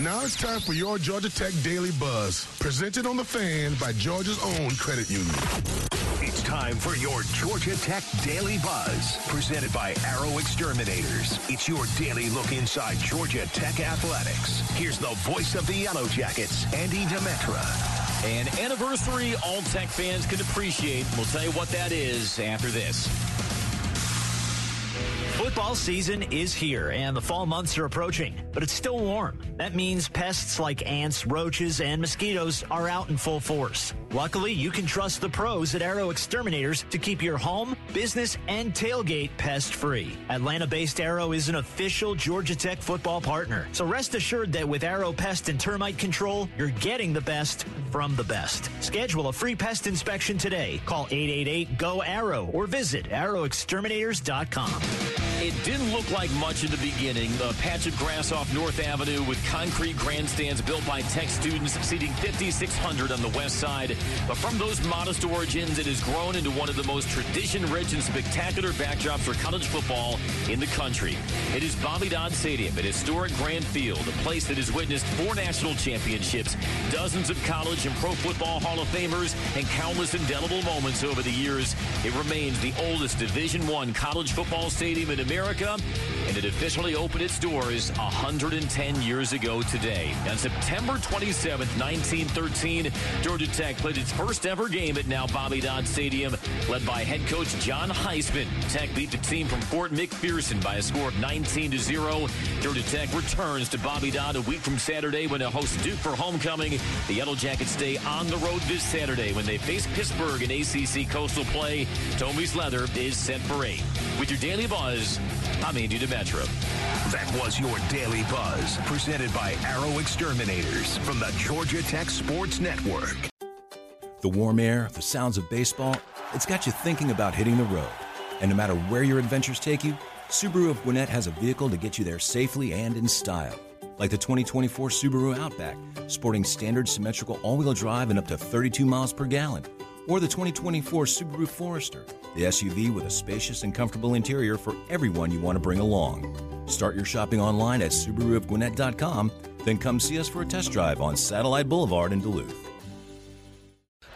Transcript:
Now it's time for your Georgia Tech Daily Buzz, presented on the fan by Georgia's own credit union. It's time for your Georgia Tech Daily Buzz, presented by Arrow Exterminators. It's your daily look inside Georgia Tech athletics. Here's the voice of the Yellow Jackets, Andy Demetra. An anniversary all Tech fans can appreciate. We'll tell you what that is after this. Football season is here and the fall months are approaching, but it's still warm. That means pests like ants, roaches, and mosquitoes are out in full force. Luckily, you can trust the pros at Arrow Exterminators to keep your home, business, and tailgate pest free. Atlanta based Arrow is an official Georgia Tech football partner. So rest assured that with Arrow Pest and Termite Control, you're getting the best from the best. Schedule a free pest inspection today. Call 888 GO ARROW or visit arrowexterminators.com. It didn't look like much in the beginning. A patch of grass off North Avenue with concrete grandstands built by Tech students seating 5,600 on the west side. But from those modest origins, it has grown into one of the most tradition-rich and spectacular backdrops for college football in the country. It is Bobby Dodd Stadium, an historic Grant Field, a place that has witnessed four national championships, dozens of college and pro football Hall of Famers, and countless indelible moments over the years. It remains the oldest Division One college football stadium in America, and it officially opened its doors 110 years ago today. On September 27, 1913, Georgia Tech played its first ever game at now Bobby Dodd Stadium, led by head coach John Heisman. Tech beat the team from Fort McPherson by a score of 19 to 0. Georgia Tech returns to Bobby Dodd a week from Saturday when it hosts Duke for homecoming. The Yellow Jackets stay on the road this Saturday when they face Pittsburgh in ACC Coastal play. Tommy's Leather is set for eight. With your daily buzz, I'm Andy That was your Daily Buzz, presented by Arrow Exterminators from the Georgia Tech Sports Network. The warm air, the sounds of baseball, it's got you thinking about hitting the road. And no matter where your adventures take you, Subaru of Gwinnett has a vehicle to get you there safely and in style. Like the 2024 Subaru Outback, sporting standard symmetrical all wheel drive and up to 32 miles per gallon. Or the 2024 Subaru Forester, the SUV with a spacious and comfortable interior for everyone you want to bring along. Start your shopping online at SubaruofGwinnett.com, then come see us for a test drive on Satellite Boulevard in Duluth.